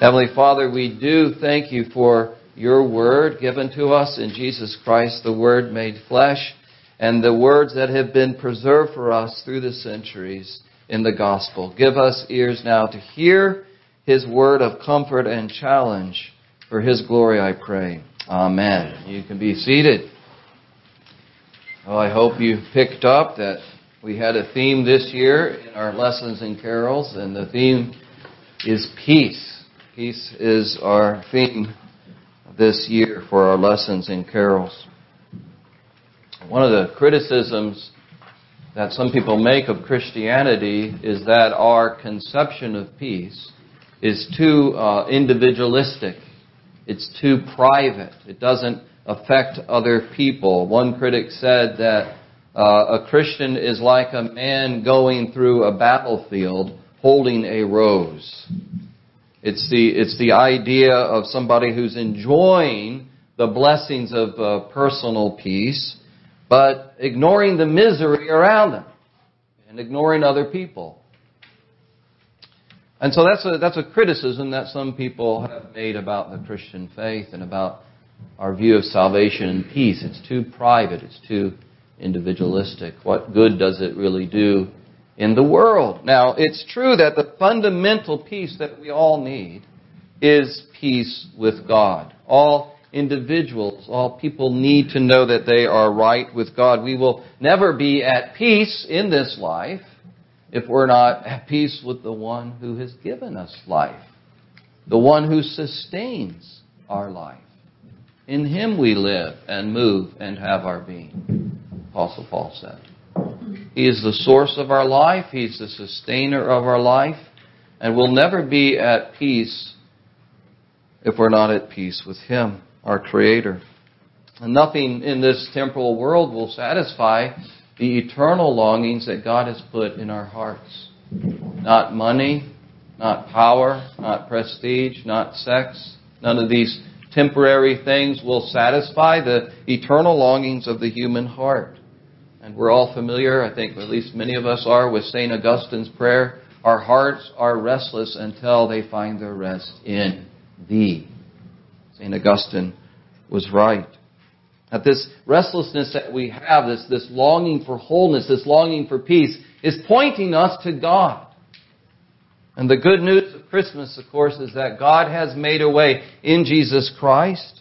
Heavenly Father, we do thank you for your word given to us in Jesus Christ, the word made flesh, and the words that have been preserved for us through the centuries in the gospel. Give us ears now to hear his word of comfort and challenge. For his glory, I pray. Amen. You can be seated. Well, I hope you picked up that we had a theme this year in our lessons and carols, and the theme is peace. Peace is our theme this year for our lessons and carols. One of the criticisms that some people make of Christianity is that our conception of peace is too uh, individualistic. It's too private. It doesn't affect other people. One critic said that uh, a Christian is like a man going through a battlefield holding a rose. It's the, it's the idea of somebody who's enjoying the blessings of uh, personal peace, but ignoring the misery around them and ignoring other people. And so that's a, that's a criticism that some people have made about the Christian faith and about our view of salvation and peace. It's too private. It's too individualistic. What good does it really do in the world. Now, it's true that the fundamental peace that we all need is peace with God. All individuals, all people need to know that they are right with God. We will never be at peace in this life if we're not at peace with the one who has given us life, the one who sustains our life. In him we live and move and have our being, Apostle Paul said. He is the source of our life. He's the sustainer of our life. And we'll never be at peace if we're not at peace with Him, our Creator. And nothing in this temporal world will satisfy the eternal longings that God has put in our hearts. Not money, not power, not prestige, not sex. None of these temporary things will satisfy the eternal longings of the human heart. And we're all familiar, I think at least many of us are, with St. Augustine's prayer. Our hearts are restless until they find their rest in Thee. St. Augustine was right. That this restlessness that we have, this, this longing for wholeness, this longing for peace, is pointing us to God. And the good news of Christmas, of course, is that God has made a way in Jesus Christ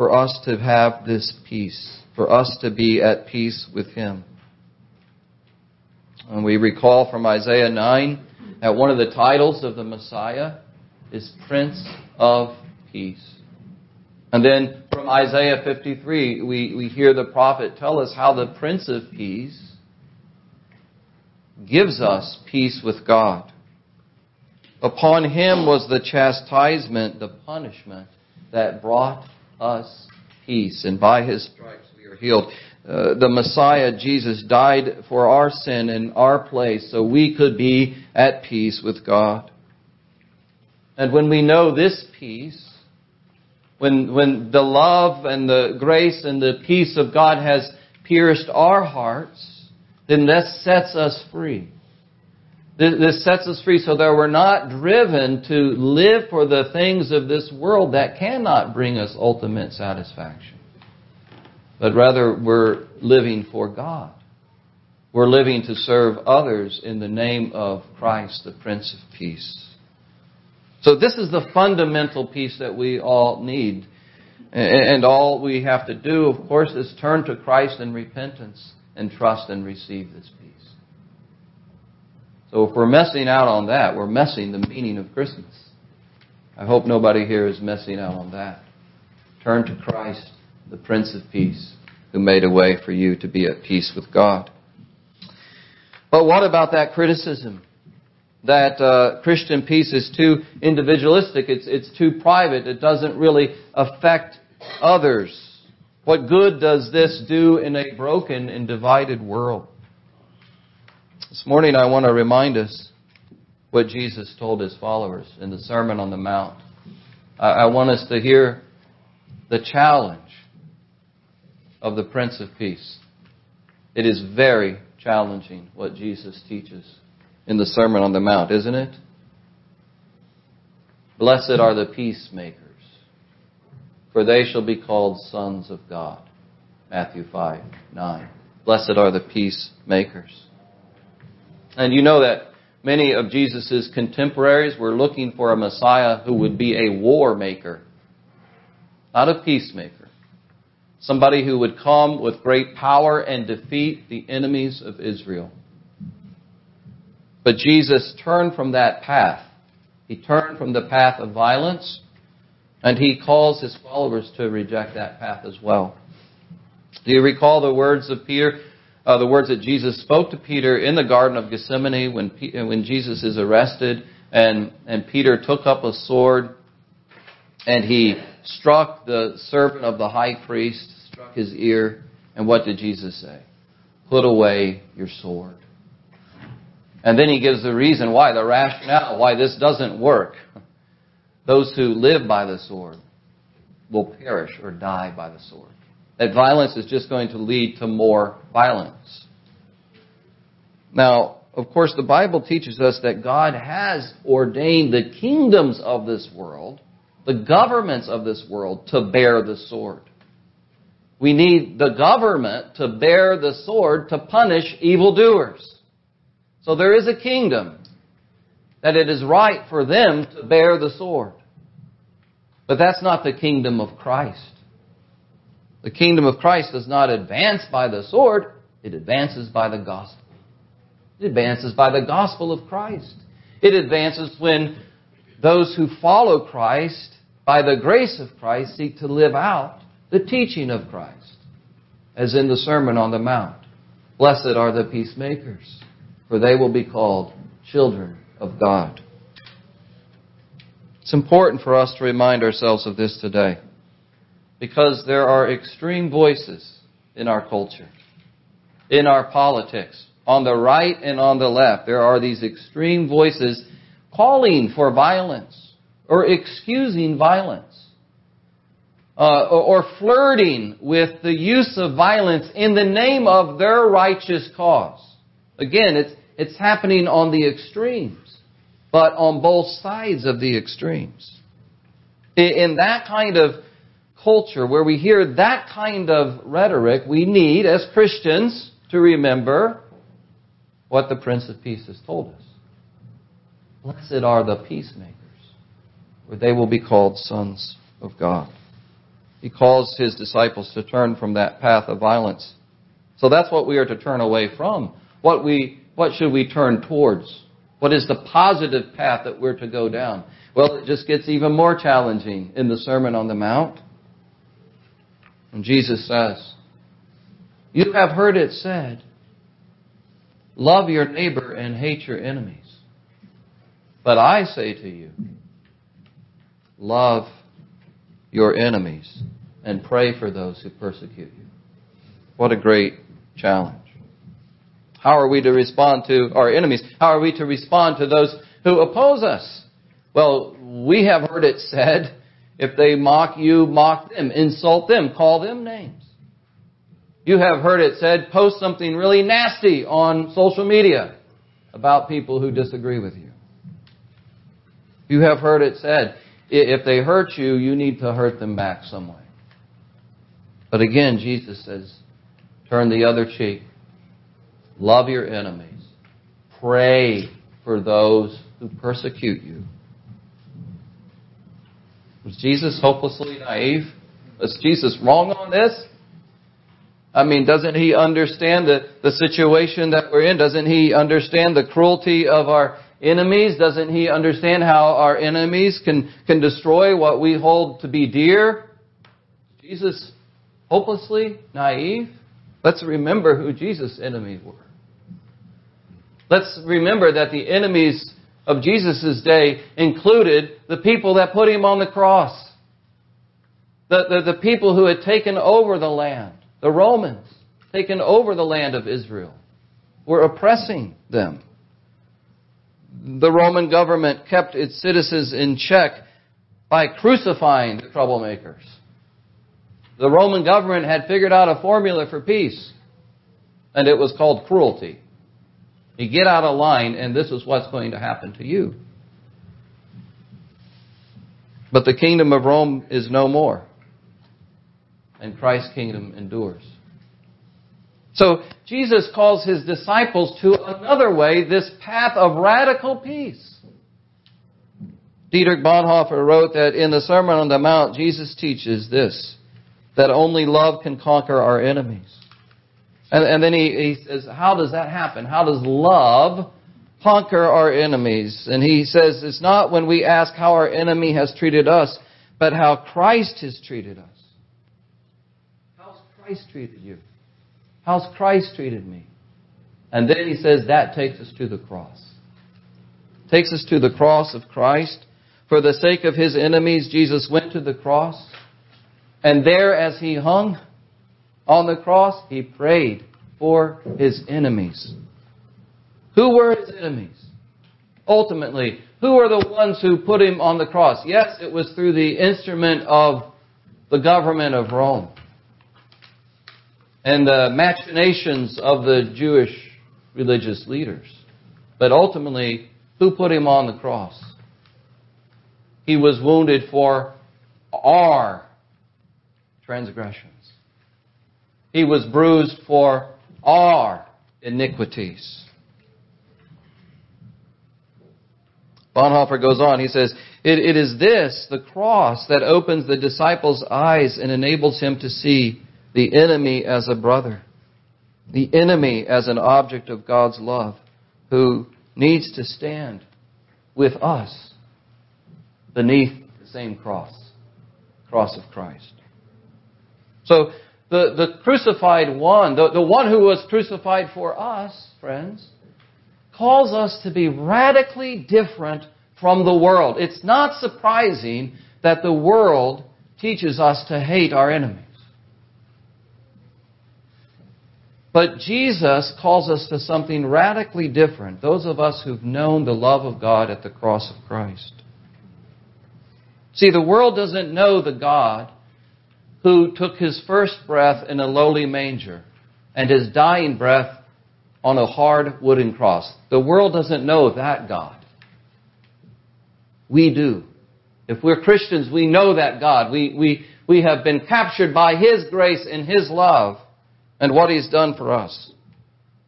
for us to have this peace for us to be at peace with Him. And we recall from Isaiah 9 that one of the titles of the Messiah is Prince of Peace. And then from Isaiah 53, we, we hear the prophet tell us how the Prince of Peace gives us peace with God. Upon him was the chastisement, the punishment that brought us peace. And by his stripes we are healed. Uh, the Messiah, Jesus, died for our sin in our place so we could be at peace with God. And when we know this peace, when, when the love and the grace and the peace of God has pierced our hearts, then this sets us free. This sets us free so that we're not driven to live for the things of this world that cannot bring us ultimate satisfaction but rather we're living for God. We're living to serve others in the name of Christ, the Prince of Peace. So this is the fundamental peace that we all need. And all we have to do, of course, is turn to Christ in repentance and trust and receive this peace. So if we're messing out on that, we're messing the meaning of Christmas. I hope nobody here is messing out on that. Turn to Christ the Prince of Peace, who made a way for you to be at peace with God. But what about that criticism? That uh, Christian peace is too individualistic, it's, it's too private, it doesn't really affect others. What good does this do in a broken and divided world? This morning I want to remind us what Jesus told his followers in the Sermon on the Mount. I, want us to hear the challenge of the Prince of Peace. It is very challenging what Jesus teaches in the Sermon on the Mount, isn't it? Blessed are the peacemakers, for they shall be called sons of God. Matthew 5 9. Blessed are the peacemakers. And you know that many of Jesus' contemporaries were looking for a Messiah who would be a war maker, not a peacemaker. Somebody who would come with great power and defeat the enemies of Israel. But Jesus turned from that path. He turned from the path of violence, and he calls his followers to reject that path as well. Do you recall the words of Peter? Uh, the words that Jesus spoke to Peter in the Garden of Gethsemane when, when Jesus is arrested, and, and Peter took up a sword and he struck the servant of the high priest, struck his ear, and what did Jesus say? Put away your sword. And then he gives the reason why, the rationale, why this doesn't work. Those who live by the sword will perish or die by the sword. That violence is just going to lead to more violence. Now, of course, the Bible teaches us that God has ordained the kingdoms of this world, the governments of this world, to bear the sword. We need the government to bear the sword to punish evildoers. So there is a kingdom that it is right for them to bear the sword. But that's not the kingdom of Christ. The kingdom of Christ does not advance by the sword, it advances by the gospel. It advances by the gospel of Christ. It advances when those who follow Christ, by the grace of Christ, seek to live out the teaching of Christ, as in the Sermon on the Mount. Blessed are the peacemakers for they will be called children of God. It's important for us to remind ourselves of this today because there are extreme voices in our culture, in our politics, on the right and on the left. There are these extreme voices calling for violence or excusing violence. Uh, or, or flirting with the use of violence in the name of their righteous cause. Again, it's, it's happening on the extremes, but on both sides of the extremes. In that kind of culture where we hear that kind of rhetoric, we need, as Christians, to remember what the Prince of Peace has told us. Blessed are the peacemakers, for they will be called sons of God. He calls his disciples to turn from that path of violence. So that's what we are to turn away from. What we what should we turn towards? What is the positive path that we're to go down? Well, it just gets even more challenging in the Sermon on the Mount. And Jesus says, You have heard it said, love your neighbor and hate your enemies. But I say to you, love your enemies and pray for those who persecute you. What a great challenge. How are we to respond to our enemies? How are we to respond to those who oppose us? Well, we have heard it said, if they mock you, mock them, insult them, call them names. You have heard it said, post something really nasty on social media about people who disagree with you. You have heard it said, if they hurt you, you need to hurt them back some way. But again, Jesus says, turn the other cheek. Love your enemies. Pray for those who persecute you. Was Jesus hopelessly naive? Was Jesus wrong on this? I mean, doesn't he understand the, the situation that we're in? Doesn't he understand the cruelty of our enemies? Doesn't he understand how our enemies can, can destroy what we hold to be dear? Jesus hopelessly naive? Let's remember who Jesus' enemies were. Let's remember that the enemies of Jesus' day included the people that put him on the cross. The, the, the people who had taken over the land, the Romans, taken over the land of Israel, were oppressing them. The Roman government kept its citizens in check by crucifying the troublemakers. The Roman government had figured out a formula for peace, and it was called cruelty. You get out of line, and this is what's going to happen to you. But the kingdom of Rome is no more, and Christ's kingdom endures. So Jesus calls his disciples to another way, this path of radical peace. Dietrich Bonhoeffer wrote that in the Sermon on the Mount, Jesus teaches this, that only love can conquer our enemies. And, and then he, he says, how does that happen? How does love conquer our enemies? And he says, it's not when we ask how our enemy has treated us, but how Christ has treated us. How's Christ treated you? How's Christ treated me? And then he says that takes us to the cross. Takes us to the cross of Christ. For the sake of his enemies, Jesus went to the cross. And there, as he hung on the cross, he prayed for his enemies. Who were his enemies? Ultimately, who are the ones who put him on the cross? Yes, it was through the instrument of the government of Rome and the machinations of the Jewish religious leaders. But ultimately, who put him on the cross? He was wounded for our transgressions. He was bruised for our iniquities. Bonhoeffer goes on. He says, it, it is this, the cross, that opens the disciple's eyes and enables him to see the enemy as a brother, the enemy as an object of God's love, who needs to stand with us beneath the same cross, cross of Christ. So the, the crucified one, the, the one who was crucified for us, friends, calls us to be radically different from the world. It's not surprising that the world teaches us to hate our enemies. But Jesus calls us to something radically different, those of us who've known the love of God at the cross of Christ. See, the world doesn't know the God who took his first breath in a lowly manger and his dying breath on a hard wooden cross. The world doesn't know that God. We do. If we're Christians, we know that God. We, we, we have been captured by His grace and His love and what He's done for us.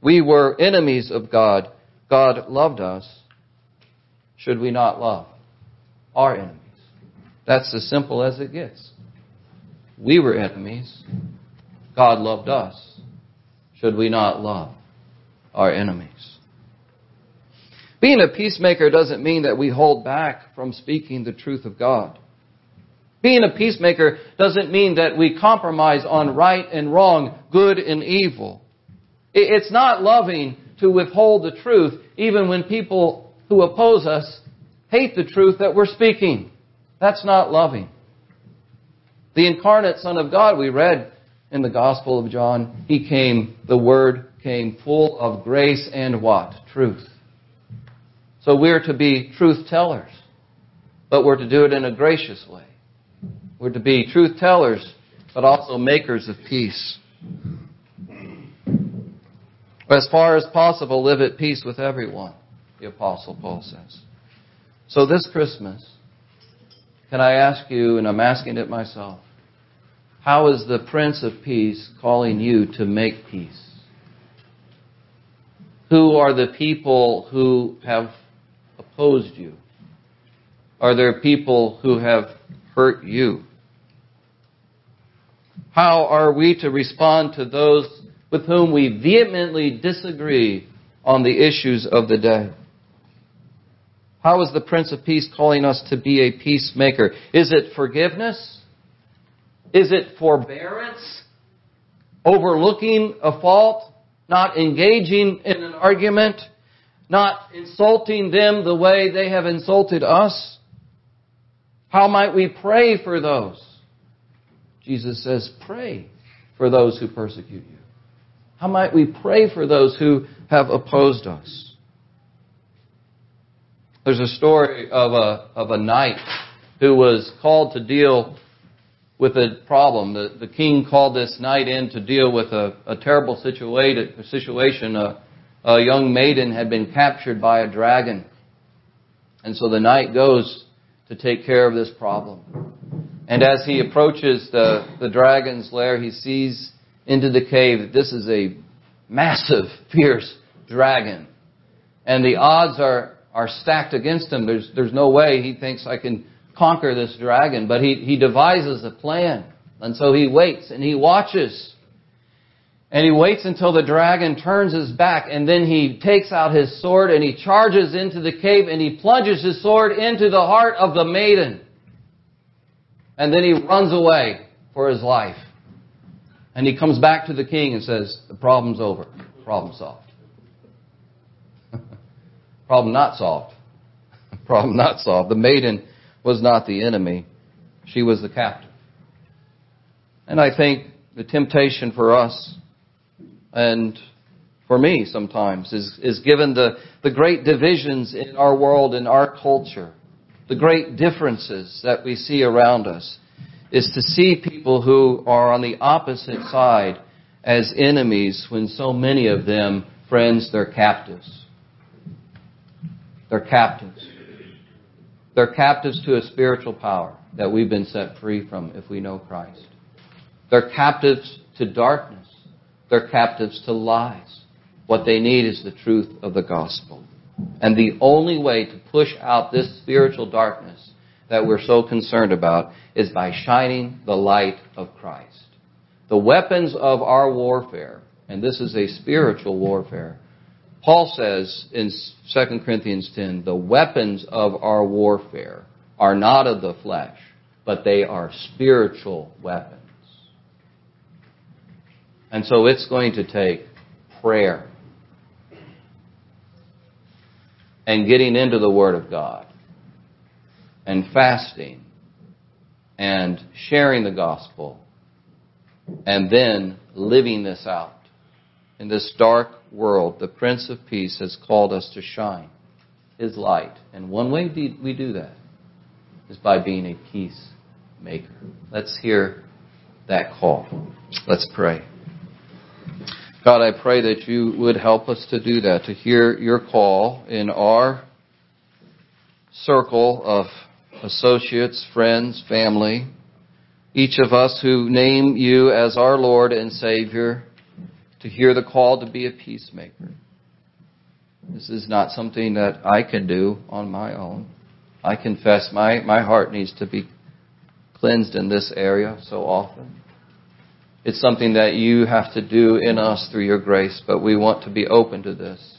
We were enemies of God. God loved us. Should we not love our enemies? That's as simple as it gets. We were enemies. God loved us. Should we not love our enemies? Being a peacemaker doesn't mean that we hold back from speaking the truth of God. Being a peacemaker doesn't mean that we compromise on right and wrong, good and evil. It's not loving to withhold the truth even when people who oppose us hate the truth that we're speaking. That's not loving. The incarnate Son of God, we read in the Gospel of John, He came, the Word came full of grace and what? Truth. So we're to be truth tellers, but we're to do it in a gracious way. We're to be truth tellers, but also makers of peace. As far as possible, live at peace with everyone, the Apostle Paul says. So this Christmas, can I ask you, and I'm asking it myself, how is the Prince of Peace calling you to make peace? Who are the people who have opposed you? Are there people who have hurt you? How are we to respond to those with whom we vehemently disagree on the issues of the day? How is the Prince of Peace calling us to be a peacemaker? Is it forgiveness? Is it forbearance? Overlooking a fault? Not engaging in an argument? Not insulting them the way they have insulted us? How might we pray for those? Jesus says, pray for those who persecute you. How might we pray for those who have opposed us? There's a story of a, of a knight who was called to deal with a problem. The, the king called this knight in to deal with a, a terrible situa- situation. A, a young maiden had been captured by a dragon. And so the knight goes to take care of this problem. And as he approaches the, the dragon's lair, he sees into the cave that this is a massive, fierce dragon. And the odds are, are stacked against him. There's, there's no way he thinks I can conquer this dragon. But he, he devises a plan. And so he waits and he watches. And he waits until the dragon turns his back and then he takes out his sword and he charges into the cave and he plunges his sword into the heart of the maiden. And then he runs away for his life. And he comes back to the king and says, the problem's over. Problem solved. Problem not solved. Problem not solved. The maiden was not the enemy. She was the captive. And I think the temptation for us and for me sometimes is, is given the, the great divisions in our world, in our culture, the great differences that we see around us, is to see people who are on the opposite side as enemies when so many of them, friends, they're captives. They're captives. They're captives to a spiritual power that we've been set free from if we know Christ. They're captives to darkness. They're captives to lies. What they need is the truth of the gospel. And the only way to push out this spiritual darkness that we're so concerned about is by shining the light of Christ. The weapons of our warfare, and this is a spiritual warfare, Paul says in 2 Corinthians 10, the weapons of our warfare are not of the flesh, but they are spiritual weapons. And so it's going to take prayer and getting into the Word of God and fasting and sharing the gospel and then living this out. In this dark world, the Prince of Peace has called us to shine His light. And one way we do that is by being a peacemaker. Let's hear that call. Let's pray. God, I pray that you would help us to do that, to hear your call in our circle of associates, friends, family, each of us who name you as our Lord and Savior, to hear the call to be a peacemaker. This is not something that I can do on my own. I confess my, my heart needs to be cleansed in this area so often. It's something that you have to do in us through your grace, but we want to be open to this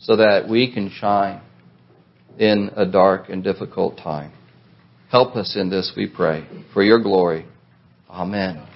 so that we can shine in a dark and difficult time. Help us in this, we pray, for your glory. Amen.